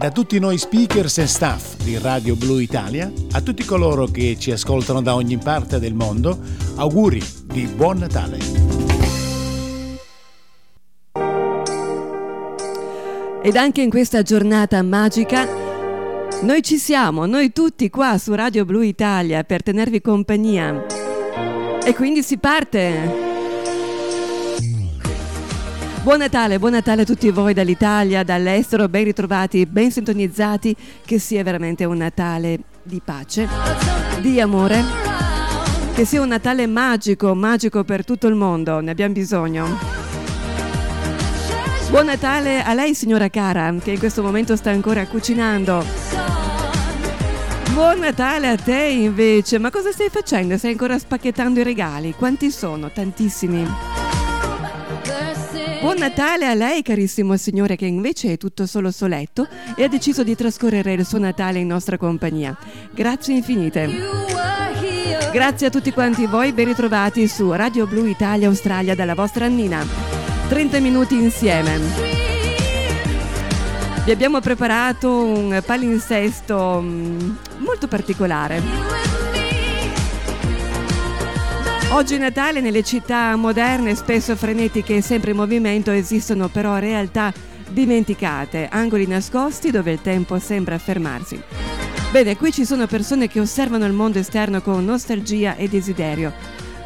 Da tutti noi speakers e staff di Radio Blu Italia, a tutti coloro che ci ascoltano da ogni parte del mondo, auguri di buon Natale. Ed anche in questa giornata magica noi ci siamo, noi tutti qua su Radio Blu Italia per tenervi compagnia. E quindi si parte. Buon Natale, buon Natale a tutti voi dall'Italia, dall'estero, ben ritrovati, ben sintonizzati, che sia veramente un Natale di pace, di amore, che sia un Natale magico, magico per tutto il mondo, ne abbiamo bisogno. Buon Natale a lei signora cara, che in questo momento sta ancora cucinando. Buon Natale a te invece, ma cosa stai facendo? Stai ancora spacchettando i regali? Quanti sono? Tantissimi. Buon Natale a lei, carissimo signore, che invece è tutto solo soletto e ha deciso di trascorrere il suo Natale in nostra compagnia. Grazie infinite. Grazie a tutti quanti voi, ben ritrovati su Radio Blu Italia Australia dalla vostra Annina. 30 minuti insieme. Vi abbiamo preparato un palinsesto mm, molto particolare. Oggi Natale nelle città moderne, spesso frenetiche e sempre in movimento, esistono però realtà dimenticate, angoli nascosti dove il tempo sembra fermarsi. Bene, qui ci sono persone che osservano il mondo esterno con nostalgia e desiderio.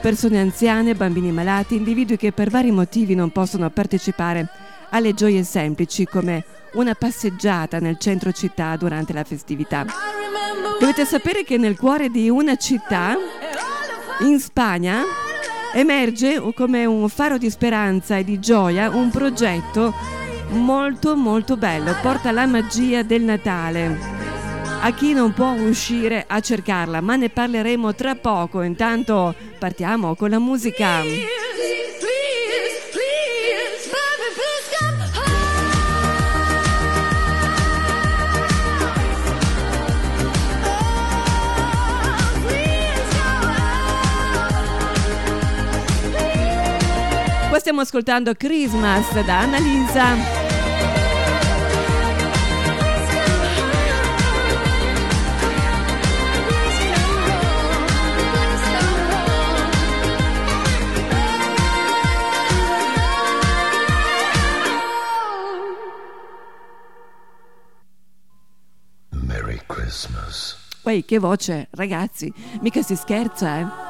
Persone anziane, bambini malati, individui che per vari motivi non possono partecipare alle gioie semplici come una passeggiata nel centro città durante la festività. Dovete sapere che nel cuore di una città in Spagna emerge come un faro di speranza e di gioia un progetto molto molto bello, porta la magia del Natale. A chi non può uscire a cercarla, ma ne parleremo tra poco. Intanto partiamo con la musica. Stiamo ascoltando Christmas da Annalisa. Merry Christmas. Poi che voce, ragazzi, mica si scherza, eh?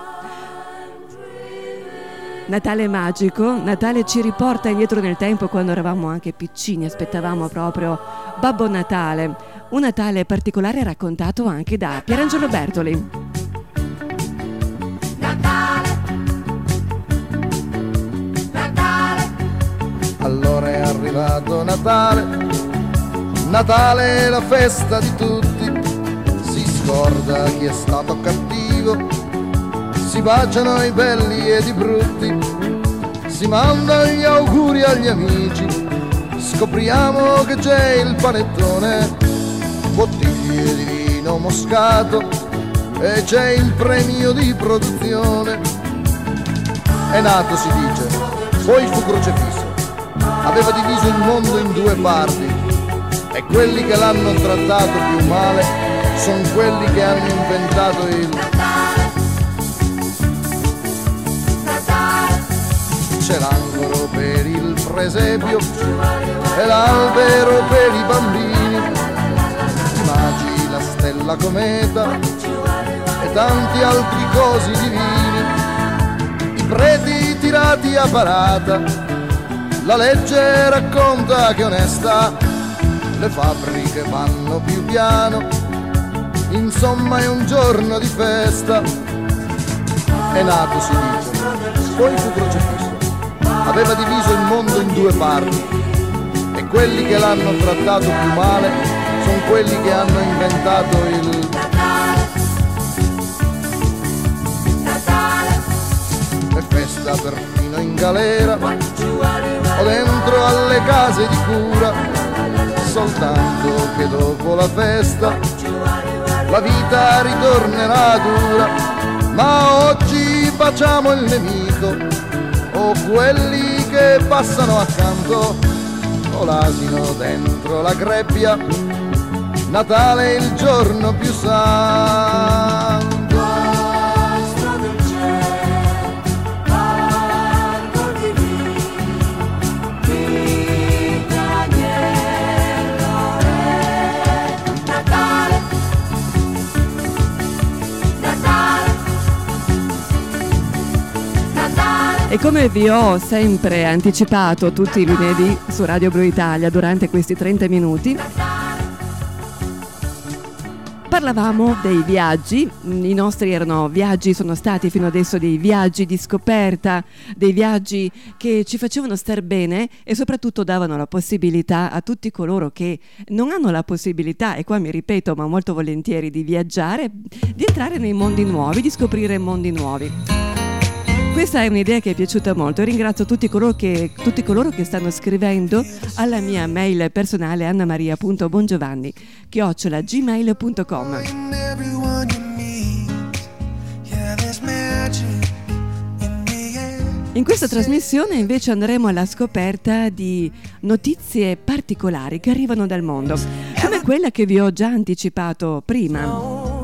Natale magico, Natale ci riporta indietro nel tempo quando eravamo anche piccini, aspettavamo proprio Babbo Natale, un Natale particolare raccontato anche da Pierangelo Bertoli. Natale, Natale. Allora è arrivato Natale, Natale è la festa di tutti, si scorda chi è stato cattivo si baciano i belli ed i brutti, si mandano gli auguri agli amici, scopriamo che c'è il panettone, bottiglie di vino moscato e c'è il premio di produzione. È nato, si dice, poi fu crocefisso, aveva diviso il mondo in due parti e quelli che l'hanno trattato più male sono quelli che hanno inventato il c'è l'angolo per il presepio e l'albero per i bambini, magi, la stella cometa e tanti altri cosi divini, i preti tirati a parata, la legge racconta che onesta, le fabbriche vanno più piano, insomma è un giorno di festa, è nato si dice, poi fu crocifisso aveva diviso il mondo in due parti e quelli che l'hanno trattato più male sono quelli che hanno inventato il Natale. E festa perfino in galera o dentro alle case di cura, soltanto che dopo la festa la vita ritornerà dura, ma oggi facciamo il nemico o quelli che passano accanto o l'asino dentro la grebbia Natale il giorno più santo. E come vi ho sempre anticipato tutti i lunedì su Radio Blu Italia durante questi 30 minuti, parlavamo dei viaggi, i nostri erano viaggi, sono stati fino adesso dei viaggi di scoperta, dei viaggi che ci facevano star bene e soprattutto davano la possibilità a tutti coloro che non hanno la possibilità, e qua mi ripeto ma molto volentieri, di viaggiare, di entrare nei mondi nuovi, di scoprire mondi nuovi. Questa è un'idea che è piaciuta molto. Ringrazio tutti coloro che, tutti coloro che stanno scrivendo alla mia mail personale annamaria.bongiovanni chiocciola gmail.com. In questa trasmissione invece andremo alla scoperta di notizie particolari che arrivano dal mondo, come quella che vi ho già anticipato prima.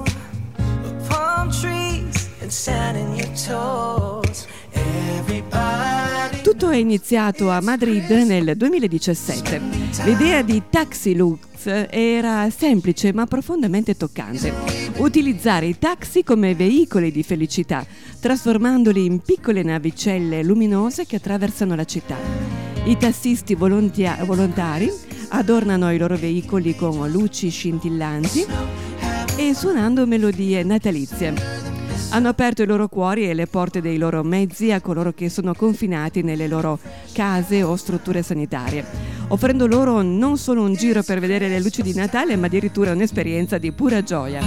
Tutto è iniziato a Madrid nel 2017. L'idea di Taxi Lux era semplice ma profondamente toccante. Utilizzare i taxi come veicoli di felicità, trasformandoli in piccole navicelle luminose che attraversano la città. I tassisti volontia- volontari adornano i loro veicoli con luci scintillanti e suonando melodie natalizie hanno aperto i loro cuori e le porte dei loro mezzi a coloro che sono confinati nelle loro case o strutture sanitarie, offrendo loro non solo un giro per vedere le luci di Natale, ma addirittura un'esperienza di pura gioia.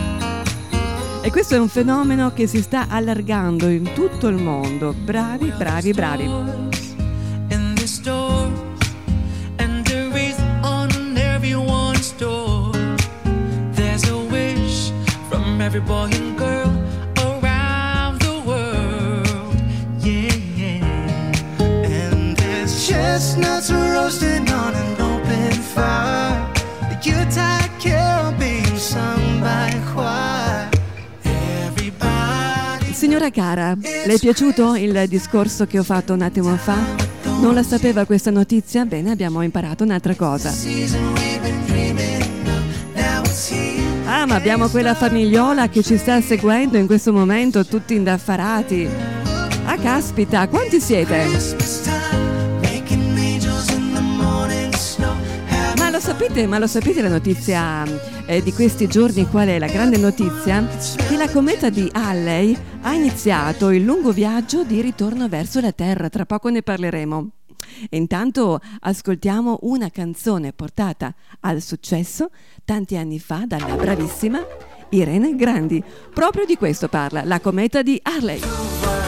E questo è un fenomeno che si sta allargando in tutto il mondo. Bravi, bravi, bravi. every boy and girl chestnuts roasting on an open fire. The Yuletide carol being sung by choir. Signora cara, le è piaciuto il discorso che ho fatto un attimo fa? Non la sapeva questa notizia? Bene, abbiamo imparato un'altra cosa. Ah, ma abbiamo quella famigliola che ci sta seguendo in questo momento, tutti indaffarati. Ah, caspita, quanti siete? Sapete, ma lo sapete la notizia eh, di questi giorni? Qual è la grande notizia? Che la cometa di Halley ha iniziato il lungo viaggio di ritorno verso la Terra. Tra poco ne parleremo. intanto ascoltiamo una canzone portata al successo tanti anni fa dalla bravissima Irene Grandi. Proprio di questo parla la cometa di Harley.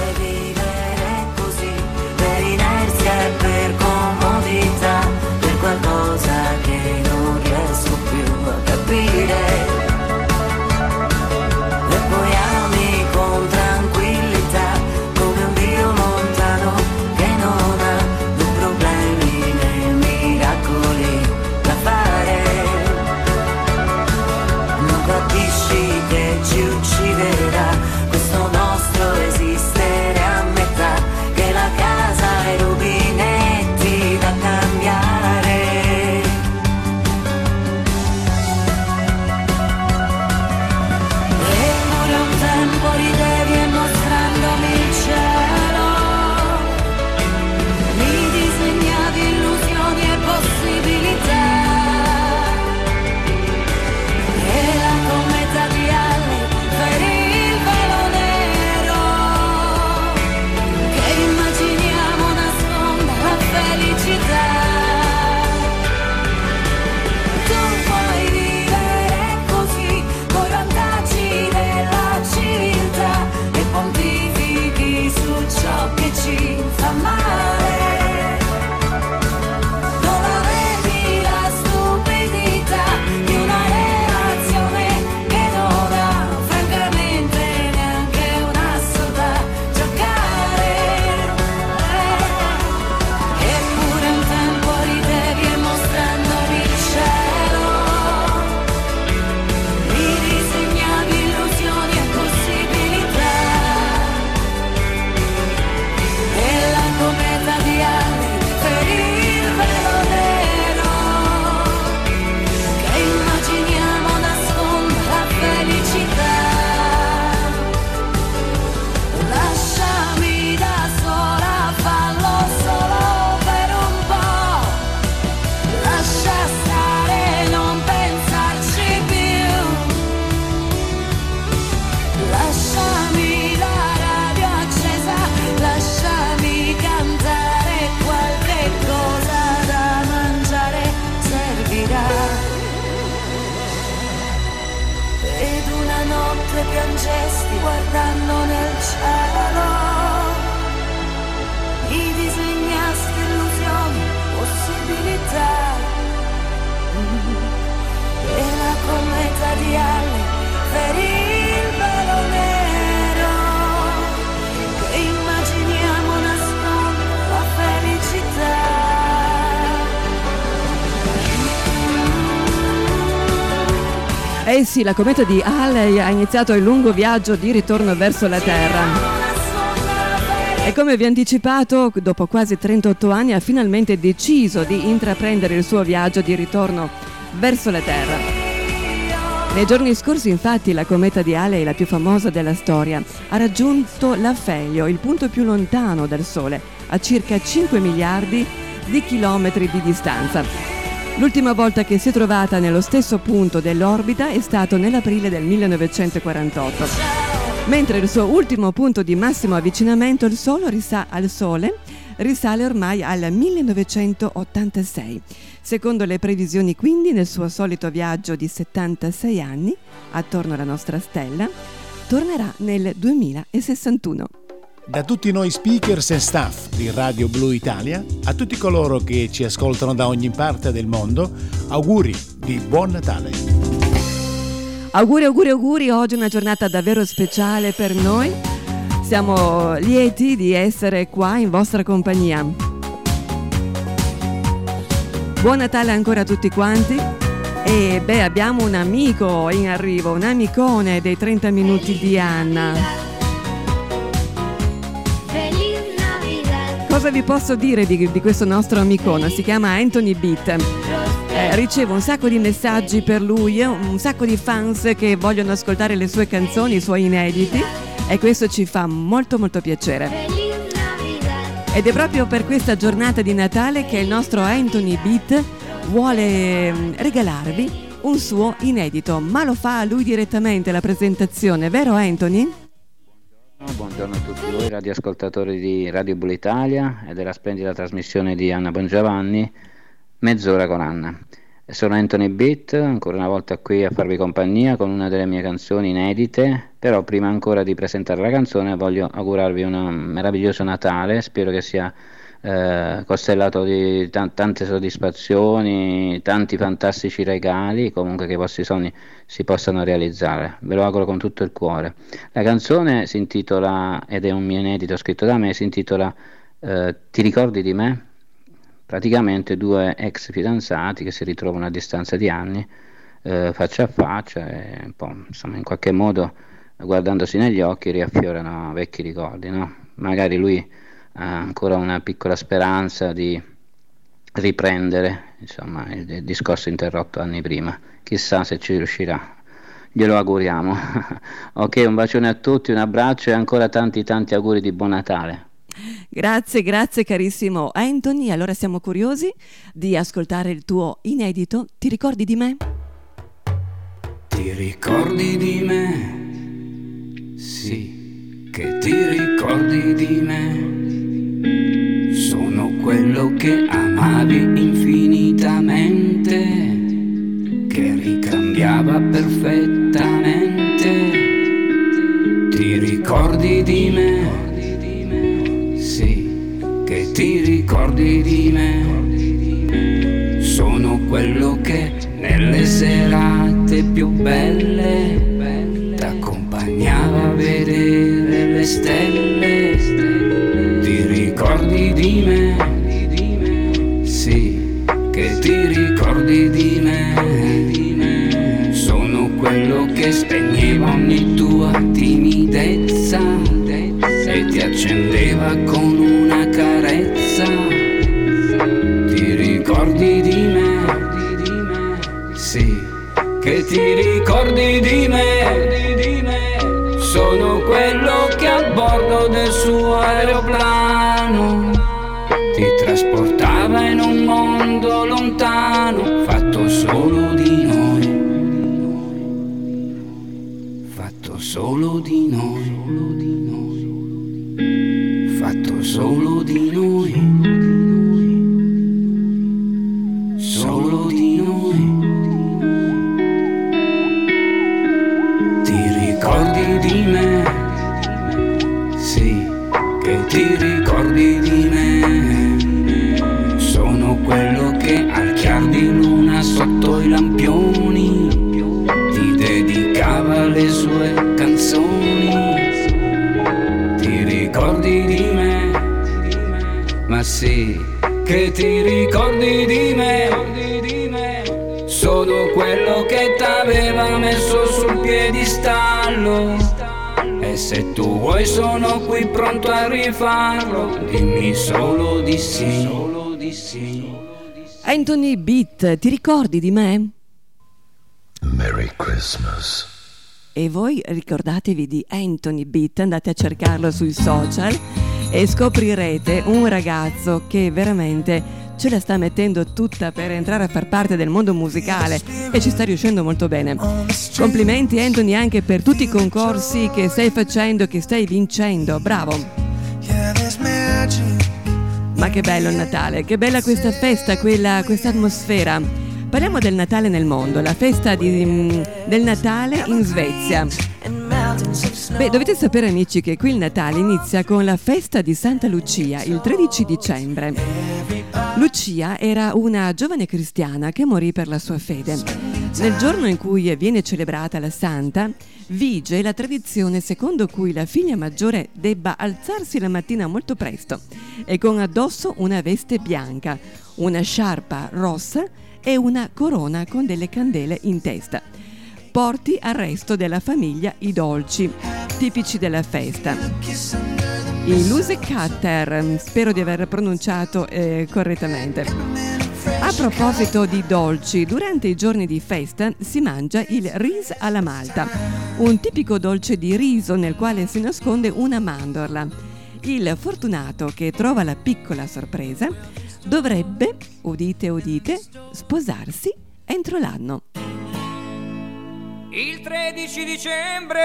Eh sì, la cometa di Halley ha iniziato il lungo viaggio di ritorno verso la Terra. E come vi anticipato, dopo quasi 38 anni ha finalmente deciso di intraprendere il suo viaggio di ritorno verso la Terra. Nei giorni scorsi, infatti, la cometa di Halley, la più famosa della storia, ha raggiunto l'Afelio, il punto più lontano dal Sole, a circa 5 miliardi di chilometri di distanza. L'ultima volta che si è trovata nello stesso punto dell'orbita è stato nell'aprile del 1948, mentre il suo ultimo punto di massimo avvicinamento al Sole, risa- al Sole risale ormai al 1986. Secondo le previsioni quindi, nel suo solito viaggio di 76 anni attorno alla nostra stella, tornerà nel 2061. Da tutti noi speakers e staff di Radio Blu Italia, a tutti coloro che ci ascoltano da ogni parte del mondo, auguri di buon Natale. Auguri, auguri, auguri, oggi è una giornata davvero speciale per noi. Siamo lieti di essere qua in vostra compagnia. Buon Natale ancora a tutti quanti. E beh, abbiamo un amico in arrivo, un amicone dei 30 minuti di Anna. Cosa vi posso dire di, di questo nostro amicone? Si chiama Anthony Beat. Eh, ricevo un sacco di messaggi per lui, un sacco di fans che vogliono ascoltare le sue canzoni, i suoi inediti e questo ci fa molto molto piacere. Ed è proprio per questa giornata di Natale che il nostro Anthony Beat vuole mm, regalarvi un suo inedito, ma lo fa lui direttamente la presentazione, vero Anthony? Buongiorno a tutti voi radioascoltatori di Radio Bull Italia e della splendida trasmissione di Anna Bongiovanni, Mezz'ora con Anna. Sono Anthony Beat, ancora una volta qui a farvi compagnia con una delle mie canzoni inedite, però prima ancora di presentare la canzone voglio augurarvi un meraviglioso Natale, spero che sia eh, costellato di t- tante soddisfazioni, tanti fantastici regali, comunque che i vostri sogni si possano realizzare. Ve lo auguro con tutto il cuore. La canzone si intitola, ed è un mio inedito scritto da me, si intitola eh, Ti ricordi di me? Praticamente due ex fidanzati che si ritrovano a distanza di anni, eh, faccia a faccia e insomma, in qualche modo guardandosi negli occhi riaffiorano vecchi ricordi. No? Magari lui ancora una piccola speranza di riprendere insomma, il, discorso interrotto anni prima. Chissà se ci riuscirà. Glielo auguriamo. ok, un bacione a tutti, un abbraccio e ancora tanti tanti auguri di buon Natale. Grazie, grazie carissimo Anthony. Allora siamo curiosi di ascoltare il tuo inedito. Ti ricordi di me? Ti ricordi di me? Sì, che ti ricordi di me? Sono quello che amavi infinitamente, che ricambiava perfettamente. Ti ricordi di me? Sì, che ti ricordi di me? Sono quello che nelle serate più belle t'accompagnava a vedere le stelle di me? Sì, che ti ricordi di me? Sono quello che spegneva ogni tua timidezza e ti accendeva con una carezza. Ti ricordi di me? Sì, che ti ricordi di me? Sono quello che a bordo del suo aeroplano Fatto solo di noi. Fatto solo di noi. Sì, che ti ricordi di me? Sono quello che t'aveva messo sul piedistallo. E se tu vuoi sono qui pronto a rifarlo. Dimmi solo di sì. Solo di sì. Anthony Beat, ti ricordi di me? Merry Christmas. E voi ricordatevi di Anthony Beat, andate a cercarlo sui social e scoprirete un ragazzo che veramente ce la sta mettendo tutta per entrare a far parte del mondo musicale e ci sta riuscendo molto bene. Complimenti Anthony anche per tutti i concorsi che stai facendo, che stai vincendo, bravo! Ma che bello il Natale, che bella questa festa, questa atmosfera. Parliamo del Natale nel mondo, la festa di, mm, del Natale in Svezia. Beh, dovete sapere amici che qui il Natale inizia con la festa di Santa Lucia il 13 dicembre. Lucia era una giovane cristiana che morì per la sua fede. Nel giorno in cui viene celebrata la santa, vige la tradizione secondo cui la figlia maggiore debba alzarsi la mattina molto presto e con addosso una veste bianca, una sciarpa rossa e una corona con delle candele in testa. Porti al resto della famiglia i dolci, tipici della festa. I Lusekatter, spero di aver pronunciato eh, correttamente. A proposito di dolci, durante i giorni di festa si mangia il ris alla malta, un tipico dolce di riso nel quale si nasconde una mandorla. Il fortunato che trova la piccola sorpresa dovrebbe, udite udite, sposarsi entro l'anno. Il 13 dicembre,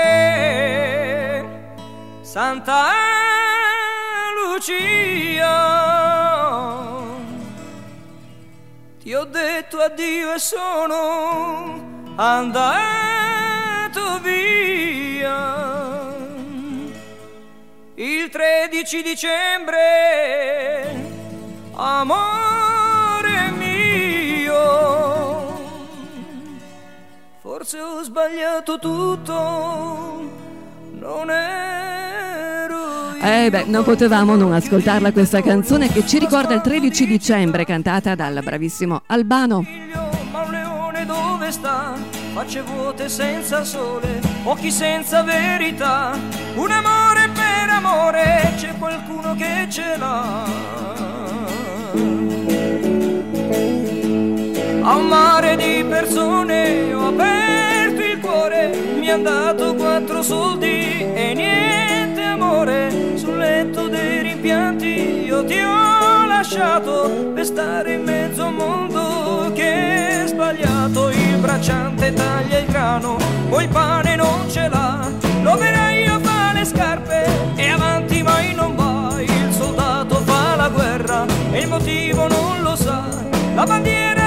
Santa Lucia, ti ho detto addio e sono andato via. Il 13 dicembre, amore mio, forse ho sbagliato tutto, non ero io. Eh beh, non potevamo non ascoltarla questa canzone che ci ricorda il 13 dicembre cantata dal bravissimo Albano. figlio, ma un leone dove sta? Facce vuote senza sole, occhi senza verità. Un amore per amore, c'è qualcuno che ce l'ha. A un mare di persone ho aperto mi han dato quattro soldi e niente amore. Sul letto dei rimpianti io ti ho lasciato per stare in mezzo a un mondo che è sbagliato. Il bracciante taglia il grano, poi il pane non ce l'ha. L'operaio fa le scarpe e avanti mai non va. Il soldato fa la guerra e il motivo non lo sa. La bandiera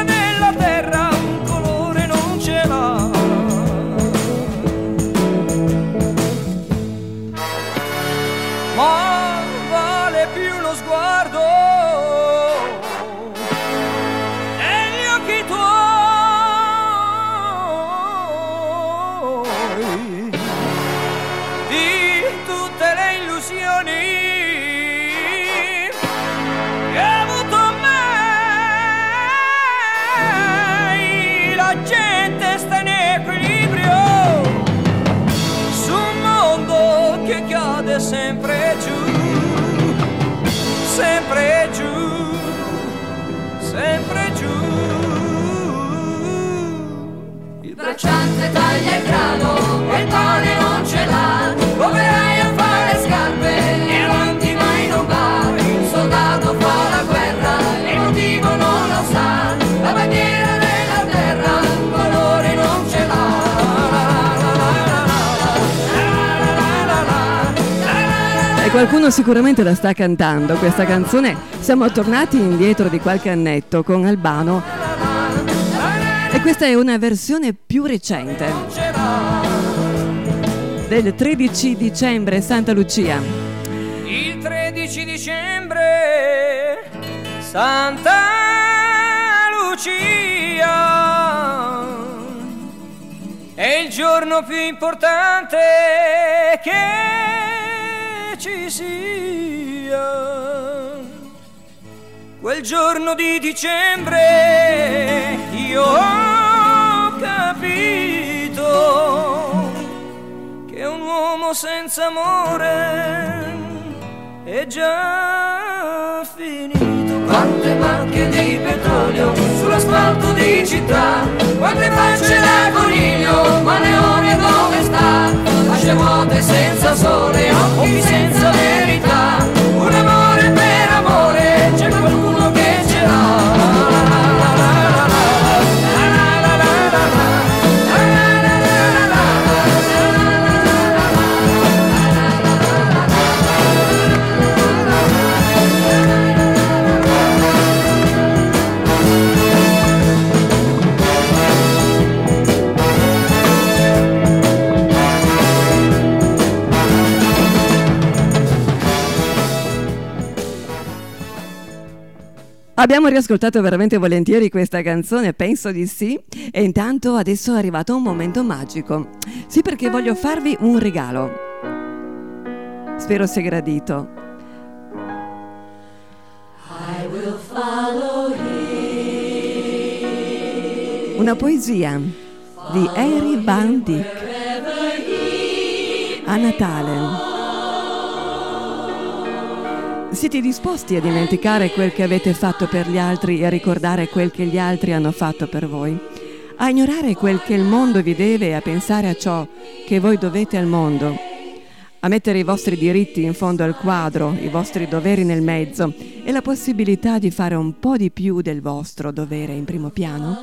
taglia il grano e pane non ce l'ha, l'operaio fa le scarpe e avanti mai non va, il soldato fa la guerra e il motivo non lo sa, la bandiera della terra un colore non ce l'ha. E qualcuno sicuramente la sta cantando questa canzone. Siamo tornati indietro di qualche annetto con Albano e questa è una versione più recente del 13 dicembre Santa Lucia. Il 13 dicembre Santa Lucia e il giorno più importante che ci sia. Quel giorno di dicembre io ho capito che un uomo senza amore è già finito. Quante macchie di petrolio sull'asfalto di città, quante facce da coniglio, ma Leone dove sta? Facce vuote senza sole, occhi senza verità, Abbiamo riascoltato veramente volentieri questa canzone, penso di sì. E intanto adesso è arrivato un momento magico. Sì, perché voglio farvi un regalo. Spero sia gradito. Una poesia di Harry Van a Natale. Siete disposti a dimenticare quel che avete fatto per gli altri e a ricordare quel che gli altri hanno fatto per voi? A ignorare quel che il mondo vi deve e a pensare a ciò che voi dovete al mondo? A mettere i vostri diritti in fondo al quadro, i vostri doveri nel mezzo e la possibilità di fare un po' di più del vostro dovere in primo piano?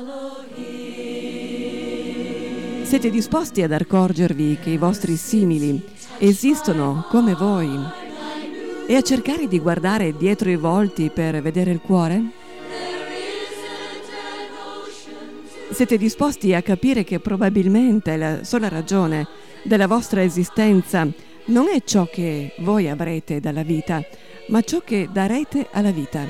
Siete disposti ad accorgervi che i vostri simili esistono come voi e a cercare di guardare dietro i volti per vedere il cuore? Siete disposti a capire che probabilmente la sola ragione della vostra esistenza non è ciò che voi avrete dalla vita, ma ciò che darete alla vita?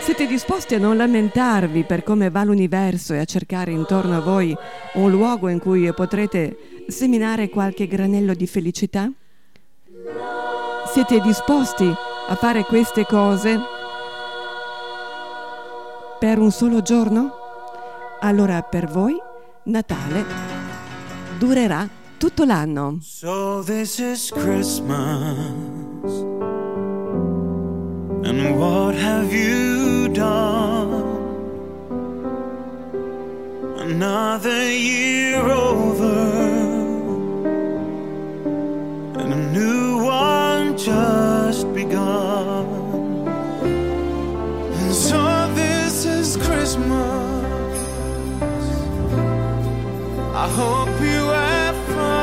Siete disposti a non lamentarvi per come va l'universo e a cercare intorno a voi un luogo in cui potrete seminare qualche granello di felicità? Siete disposti a fare queste cose per un solo giorno? Allora per voi Natale durerà tutto l'anno. So this is Christmas. And what have you done? Another year over. Just begun. And so this is Christmas. I hope you have fun.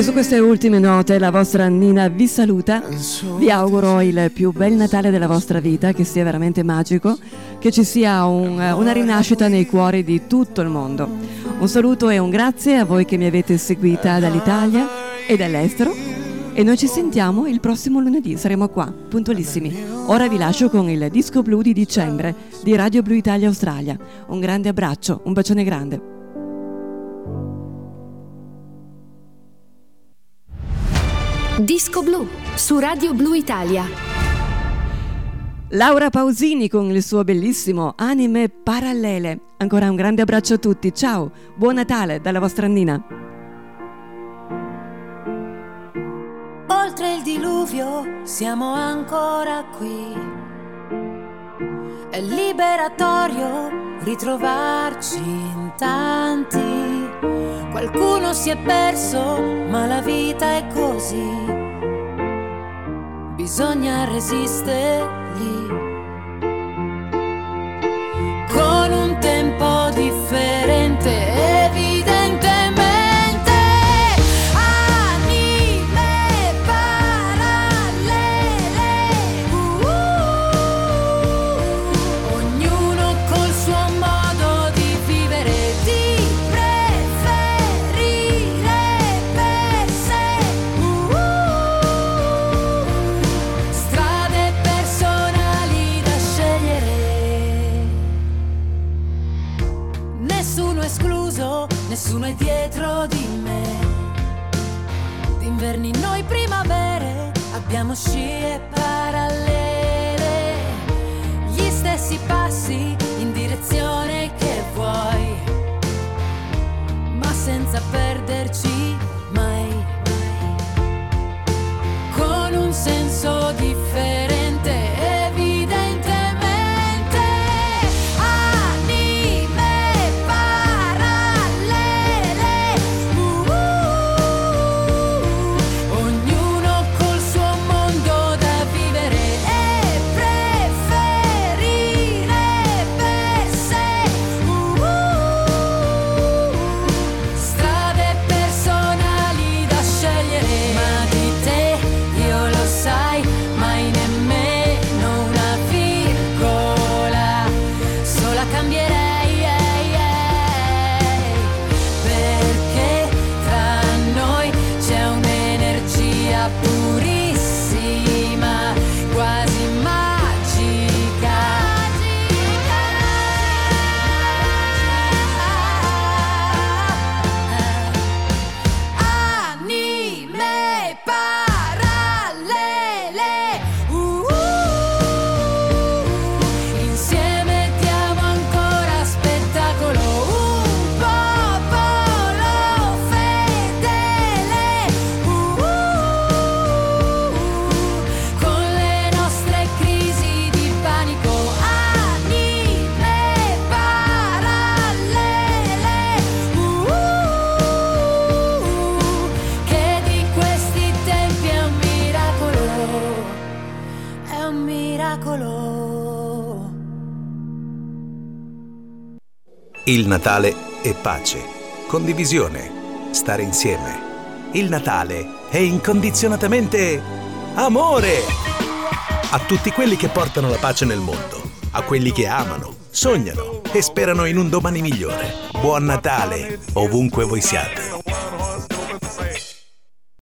E su queste ultime note la vostra Nina vi saluta. Vi auguro il più bel Natale della vostra vita, che sia veramente magico, che ci sia un- una rinascita nei cuori di tutto il mondo. Un saluto e un grazie a voi che mi avete seguita dall'Italia e dall'estero. E noi ci sentiamo il prossimo lunedì, saremo qua, puntualissimi. Ora vi lascio con il disco blu di dicembre di Radio Blu Italia Australia. Un grande abbraccio, un bacione grande. Disco Blu su Radio Blu Italia. Laura Pausini con il suo bellissimo Anime Parallele. Ancora un grande abbraccio a tutti, ciao, buon Natale dalla vostra Nina. Oltre il diluvio siamo ancora qui. È liberatorio ritrovarci in tanti. Qualcuno si è perso, ma la vita è così. Bisogna resistergli. Il Natale è pace, condivisione, stare insieme. Il Natale è incondizionatamente amore! A tutti quelli che portano la pace nel mondo, a quelli che amano, sognano e sperano in un domani migliore. Buon Natale, ovunque voi siate.